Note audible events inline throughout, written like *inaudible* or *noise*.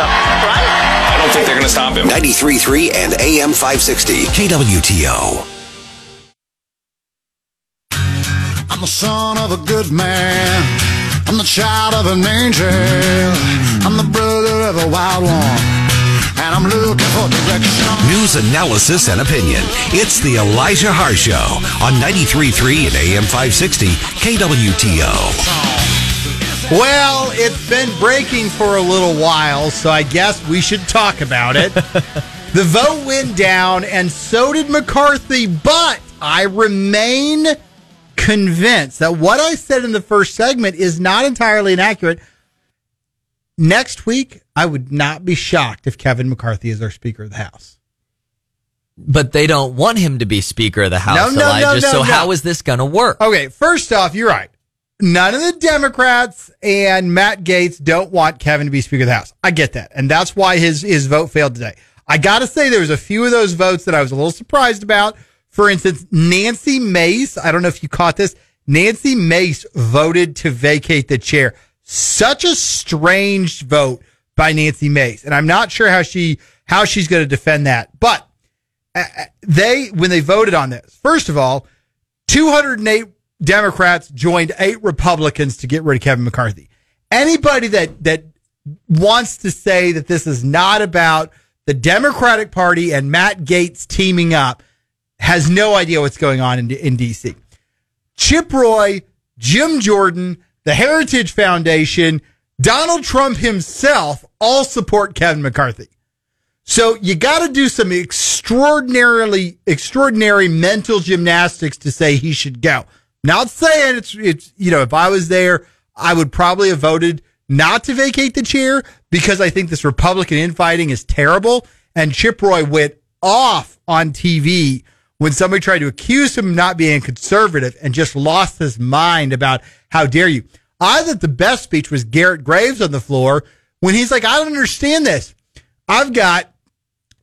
so, right? I don't think they're going to stop him. 93.3 and AM 560. KWTO. I'm the son of a good man. I'm the child of an angel. I'm the brother of a wild one. And I'm looking for direction. News analysis and opinion. It's the Elijah Haahr Show on 93.3 and AM 560 KWTO. Well, it's been breaking for a little while, so I guess we should talk about it. *laughs* the vote went down, and so did McCarthy, but I remain convinced that what I said in the first segment is not entirely inaccurate. Next week, I would not be shocked if Kevin McCarthy is our Speaker of the House. But they don't want him to be Speaker of the House, No, no, no, Elijah. no, so no. how is this going to work? Okay, first off, you're right. None of the Democrats and Matt Gaetz don't want Kevin to be Speaker of the House. I get that. And that's why his, his vote failed today. I got to say, there was a few of those votes that I was a little surprised about. For instance, Nancy Mace, I don't know if you caught this. Nancy Mace voted to vacate the chair. Such a strange vote by Nancy Mace. And I'm not sure how she, how she's going to defend that. But uh, they, when they voted on this, first of all, 208 Democrats joined eight Republicans to get rid of Kevin McCarthy. Anybody that, that wants to say that this is not about the Democratic Party and Matt Gaetz teaming up has no idea what's going on in, in DC. Chip Roy, Jim Jordan, the Heritage Foundation, Donald Trump himself all support Kevin McCarthy. So you got to do some extraordinarily, extraordinary mental gymnastics to say he should go. Not saying it's, it's, you know, if I was there, I would probably have voted not to vacate the chair because I think this Republican infighting is terrible. And Chip Roy went off on TV when somebody tried to accuse him of not being conservative and just lost his mind about how dare you. I thought the best speech was Garrett Graves on the floor when he's like, I don't understand this. I've got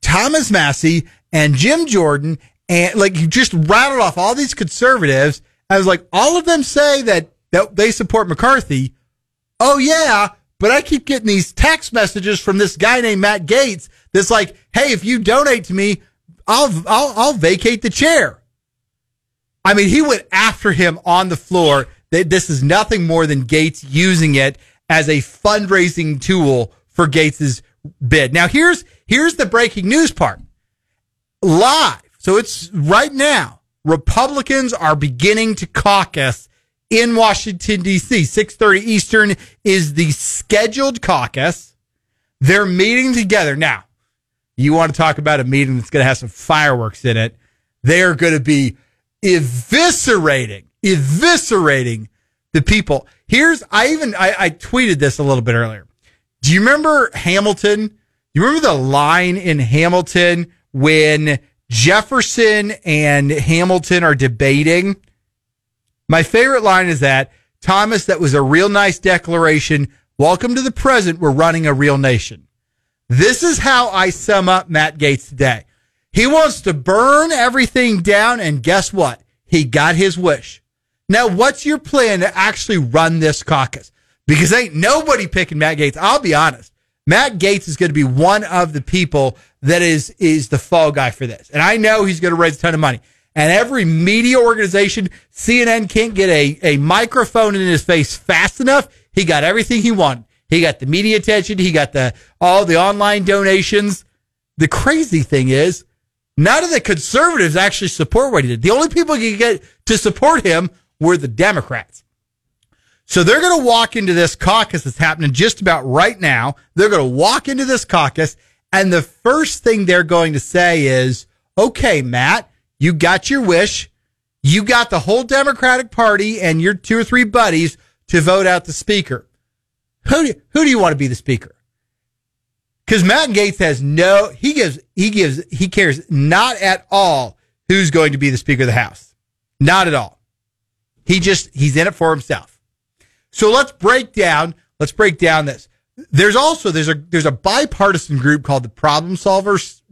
Thomas Massie and Jim Jordan and like you just rattled off all these conservatives. I was like, all of them say that, that they support McCarthy. Oh yeah, but I keep getting these text messages from this guy named Matt Gaetz that's like, hey, if you donate to me, I'll I'll I'll vacate the chair. I mean, he went after him on the floor. This is nothing more than Gaetz using it as a fundraising tool for Gaetz's bid. Now here's here's the breaking news part. Live. So it's right now. Republicans are beginning to caucus in Washington D.C. 6:30 Eastern is the scheduled caucus. They're meeting together now. You want to talk about a meeting that's going to have some fireworks in it? They are going to be eviscerating, eviscerating the people. Here's I even I, I tweeted this a little bit earlier. Do you remember Hamilton? Do you remember the line in Hamilton when Jefferson and Hamilton are debating? My favorite line is that Thomas, that was a real nice declaration. Welcome to the present. We're running a real nation. This is how I sum up Matt Gaetz today. He wants to burn everything down, and guess what? He got his wish. Now, what's your plan to actually run this caucus? Because ain't nobody picking Matt Gaetz. I'll be honest. Matt Gaetz is going to be one of the people that is is the fall guy for this. And I know he's going to raise a ton of money. And every media organization, CNN can't get a, a microphone in his face fast enough. He got everything he wanted. He got the media attention. He got the all the online donations. The crazy thing is, none of the conservatives actually support what he did. The only people you get to support him were the Democrats. So they're going to walk into this caucus that's happening just about right now. They're going to walk into this caucus, and the first thing they're going to say is, okay, Matt, you got your wish. You got the whole Democratic Party and your two or three buddies to vote out the speaker. Who do, who do you want to be the speaker? Because Matt Gaetz has no, he gives, he gives, he cares not at all who's going to be the Speaker of the House. Not at all. He just, he's in it for himself. So let's break down, let's break down this. There's also, there's a, there's a bipartisan group called the Problem Solvers,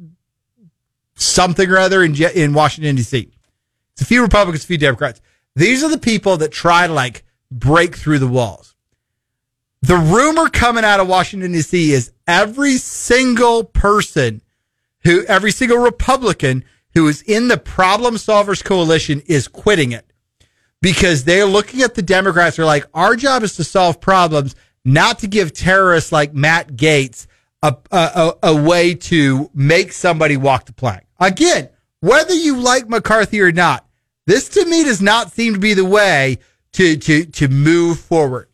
something or other in, in Washington, D.C. It's a few Republicans, a few Democrats. These are the people that try to like break through the walls. The rumor coming out of Washington D.C. is every single person who, every single Republican who is in the Problem Solvers Coalition is quitting it because they're looking at the Democrats. They're like, our job is to solve problems, not to give terrorists like Matt Gaetz a, a, a, way to make somebody walk the plank. Again, whether you like McCarthy or not, this to me does not seem to be the way to, to, to move forward.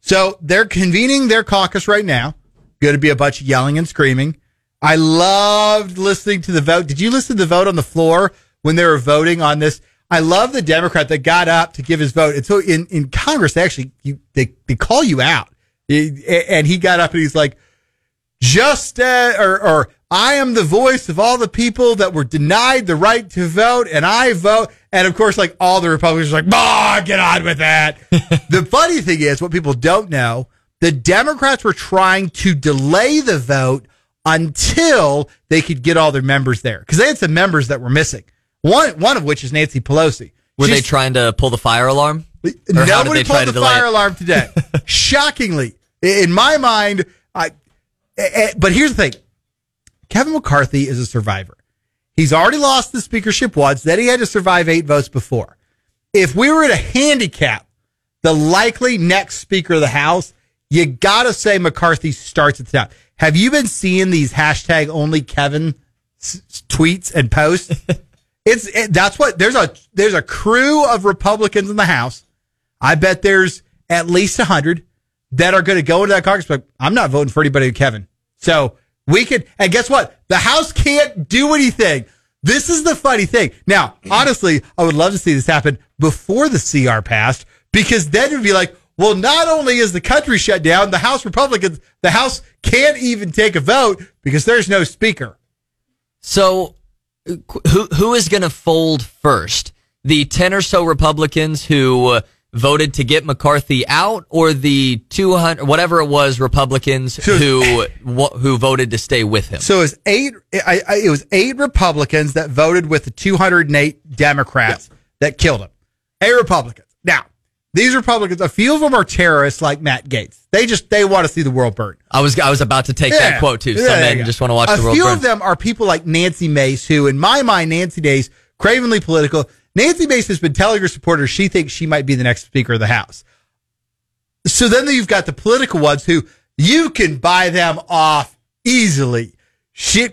So they're convening their caucus right now. Going to be a bunch of yelling and screaming. I loved listening to the vote. Did you listen to the vote on the floor when they were voting on this? I love the Democrat that got up to give his vote. And so in, in Congress, they actually, you, they, they call you out. And he got up and he's like, just, uh, or, or I am the voice of all the people that were denied the right to vote and I vote. And of course, like all the Republicans are like, bah, get on with that. *laughs* the funny thing is what people don't know, the Democrats were trying to delay the vote until they could get all their members there because they had some members that were missing. One, one of which is Nancy Pelosi. Were She's- they trying to pull the fire alarm? Or Nobody they pulled the fire it? alarm today. *laughs* Shockingly, in my mind, I. But here's the thing: Kevin McCarthy is a survivor. He's already lost the speakership once. Then he had to survive eight votes before. If we were to handicap the likely next Speaker of the House, you gotta say McCarthy starts at the top. Have you been seeing these hashtag only Kevin s- tweets and posts? *laughs* it's it, that's what there's a there's a crew of Republicans in the House. I bet there's at least a hundred that are going to go into that caucus. But I'm not voting for anybody Kevin. So we could, and guess what? The House can't do anything. This is the funny thing. Now, honestly, I would love to see this happen before the CR passed because then it'd be like, well, not only is the country shut down, the House Republicans, the House can't even take a vote because there's no speaker. So, who who is going to fold first? The ten or so Republicans who uh, voted to get McCarthy out, or the two hundred whatever it was Republicans who wh- who voted to stay with him? So it was eight. I, I, it was eight Republicans that voted with the 208 Democrats that killed him. Eight Republicans. Now these Republicans, a few of them are terrorists like Matt Gaetz. They just they want to see the world burn. I was I was about to take that quote too. Some Yeah, men just want to watch a the world few burn. of them are people like Nancy Mace, who, in my mind, Nancy Mace, cravenly political. Nancy Mace has been telling her supporters she thinks she might be the next Speaker of the House. So then you've got the political ones who you can buy them off easily. She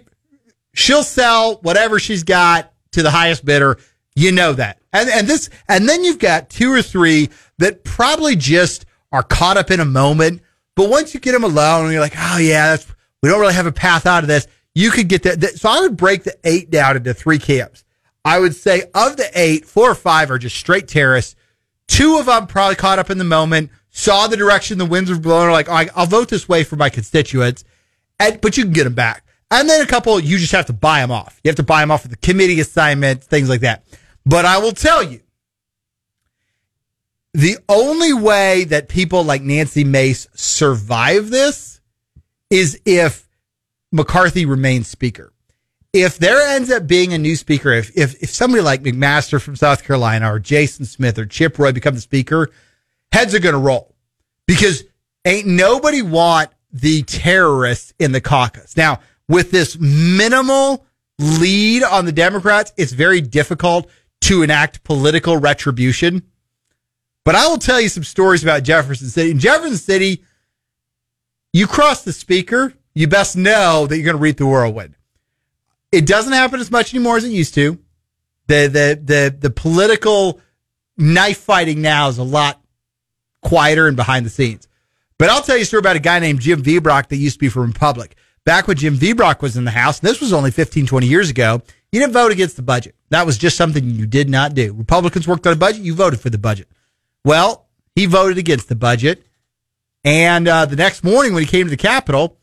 she'll sell whatever she's got to the highest bidder. You know that. And and this and then you've got two or three that probably just are caught up in a moment. But once you get them alone, you're like, oh yeah, we don't really have a path out of this. You could get that. that- So I would break the eight down into three camps. I would say of the eight, four or five are just straight terrorists. Two of them probably caught up in the moment, saw the direction the winds were blowing, are like, "Oh, I'll vote this way for my constituents. And, but you can get them back. And then a couple, you just have to buy them off. You have to buy them off with the committee assignment, things like that. But I will tell you, the only way that people like Nancy Mace survive this is if McCarthy remains speaker. If there ends up being a new speaker, if, if, if somebody like McMaster from South Carolina or Jason Smith or Chip Roy become the speaker, heads are going to roll because ain't nobody want the terrorists in the caucus. Now, with this minimal lead on the Democrats, it's very difficult to enact political retribution. But I will tell you some stories about Jefferson City. In Jefferson City, you cross the speaker, you best know that you're going to read the whirlwind. It doesn't happen as much anymore as it used to. The the the the political knife fighting now is a lot quieter and behind the scenes. But I'll tell you a story about a guy named Jim Viebrock that used to be from Republic. Back when Jim Viebrock was in the House, this was only 15, 20 years ago, you didn't vote against the budget. That was just something you did not do. Republicans worked on a budget, you voted for the budget. Well, he voted against the budget. And uh, the next morning when he came to the Capitol,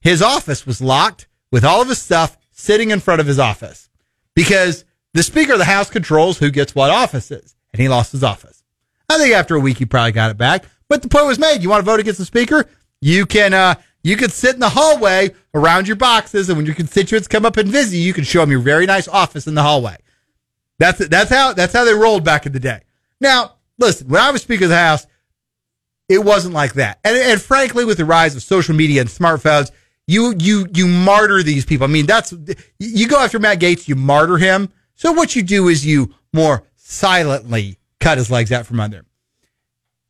his office was locked with all of his stuff sitting in front of his office because the Speaker of the House controls who gets what offices. And he lost his office. I think after a week he probably got it back. But the point was made. You want to vote against the Speaker? You can uh, you can sit in the hallway around your boxes, and when your constituents come up and visit you, you can show them your very nice office in the hallway. That's that's how that's how they rolled back in the day. Now, listen, when I was Speaker of the House, it wasn't like that. And, and frankly, with the rise of social media and smartphones, you you you martyr these people. I mean, that's you go after Matt Gaetz, you martyr him. So what you do is you more silently cut his legs out from under him.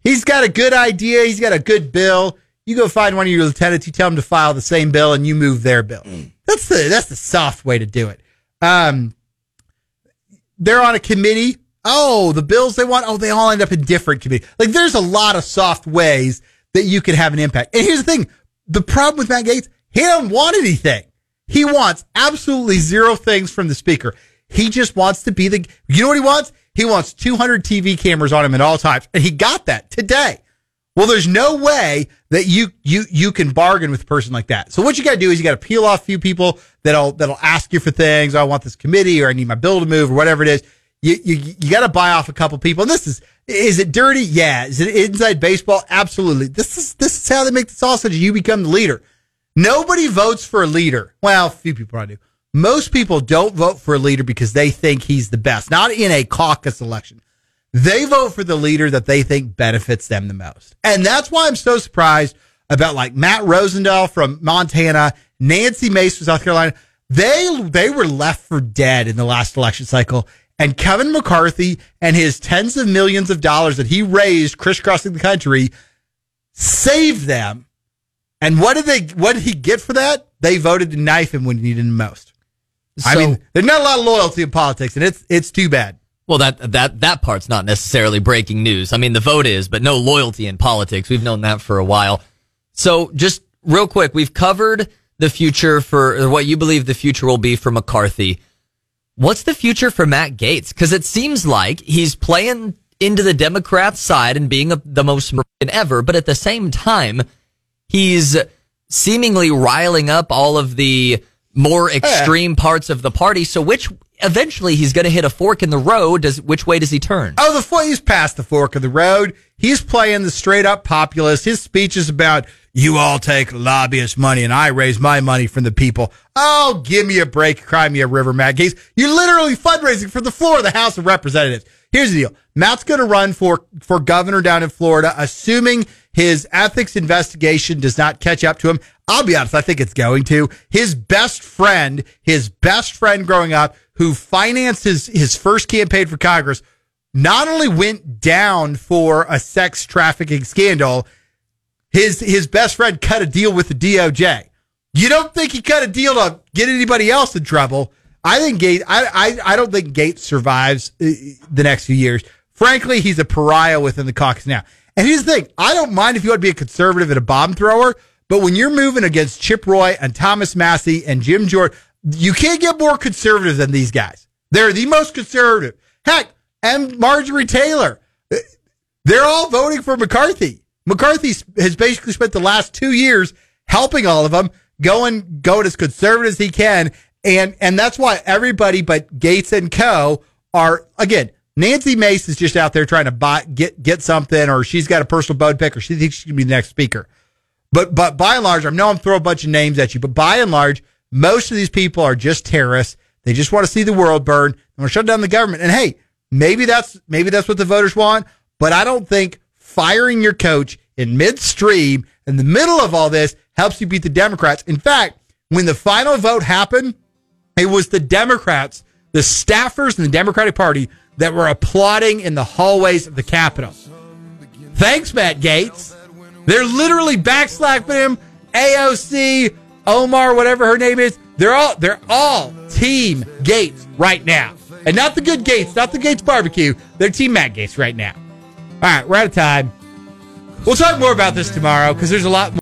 He's got a good idea. He's got a good bill. You go find one of your lieutenants. You tell him to file the same bill, and you move their bill. That's the that's the soft way to do it. Um, they're on a committee. Oh, the bills they want. Oh, they all end up in different committees. Like there's a lot of soft ways that you can have an impact. And here's the thing: the problem with Matt Gaetz, he don't want anything. He wants absolutely zero things from the speaker. He just wants to be the. You know what he wants? He wants 200 TV cameras on him at all times, and he got that today. Well, there's no way that you you you can bargain with a person like that. So what you got to do is you got to peel off a few people that'll that'll ask you for things. I want this committee, or I need my bill to move, or whatever it is. You you you got to buy off a couple people. And this is is it dirty? Yeah. Is it inside baseball? Absolutely. This is this is how they make the sausage. You become the leader. Nobody votes for a leader. Well, a few people probably do. Most people don't vote for a leader because they think he's the best. Not in a caucus election. They vote for the leader that they think benefits them the most. And that's why I'm so surprised about like Matt Rosendale from Montana, Nancy Mace from South Carolina. They, they were left for dead in the last election cycle. And Kevin McCarthy and his tens of millions of dollars that he raised crisscrossing the country saved them. And what did they, what did he get for that? They voted to knife him when he needed him most. I mean, there's not a lot of loyalty in politics and it's, it's too bad. Well, that that that part's not necessarily breaking news. I mean, the vote is, but no loyalty in politics. We've known that for a while. So, just real quick, we've covered the future for or what you believe the future will be for McCarthy. What's the future for Matt Gaetz? Because it seems like he's playing into the Democrats' side and being a, the most ever, but at the same time, he's seemingly riling up all of the more eh. extreme parts of the party. So, which eventually he's going to hit a fork in the road. Does which way does he turn? Oh, the fo- he's past the fork of the road. He's playing the straight up populist. His speech is about you all take lobbyist money and I raise my money from the people. Oh, give me a break, cry me a river, Matt Gaetz. You're literally fundraising for the floor of the House of Representatives. Here's the deal. Matt's going to run for, for governor down in Florida, assuming his ethics investigation does not catch up to him. I'll be honest, I think it's going to. His best friend, his best friend growing up, who financed his, his first campaign for Congress, not only went down for a sex trafficking scandal, his his best friend cut a deal with the DOJ. You don't think he cut a deal to get anybody else in trouble? I think Gaetz. I I, I don't think Gaetz survives uh, the next few years. Frankly, he's a pariah within the caucus now. And here's the thing: I don't mind if you want to be a conservative and a bomb thrower, but when you're moving against Chip Roy and Thomas Massie and Jim Jordan, you can't get more conservative than these guys. They're the most conservative. Heck, and Marjorie Taylor. They're all voting for McCarthy. McCarthy has basically spent the last two years helping all of them, going going as conservative as he can, and and that's why everybody but Gaetz and Co. are again. Nancy Mace is just out there trying to buy get get something, or she's got a personal bone pick, or she thinks she can be the next speaker. But but by and large, I know I'm throwing a bunch of names at you, but by and large, most of these people are just terrorists. They just want to see the world burn. They want to shut down the government. And hey, maybe that's maybe that's what the voters want. But I don't think firing your coach in midstream in the middle of all this helps you beat the Democrats. In fact, when the final vote happened, it was the Democrats, the staffers in the Democratic Party that were applauding in the hallways of the Capitol. Thanks, Matt Gaetz. They're literally backslapping him. AOC, Omar, whatever her name is. They're all they're all Team Gaetz right now, and not the good Gates, not the Gates barbecue. They're Team Matt Gaetz right now. All right, we're out of time. We'll talk more about this tomorrow because there's a lot more.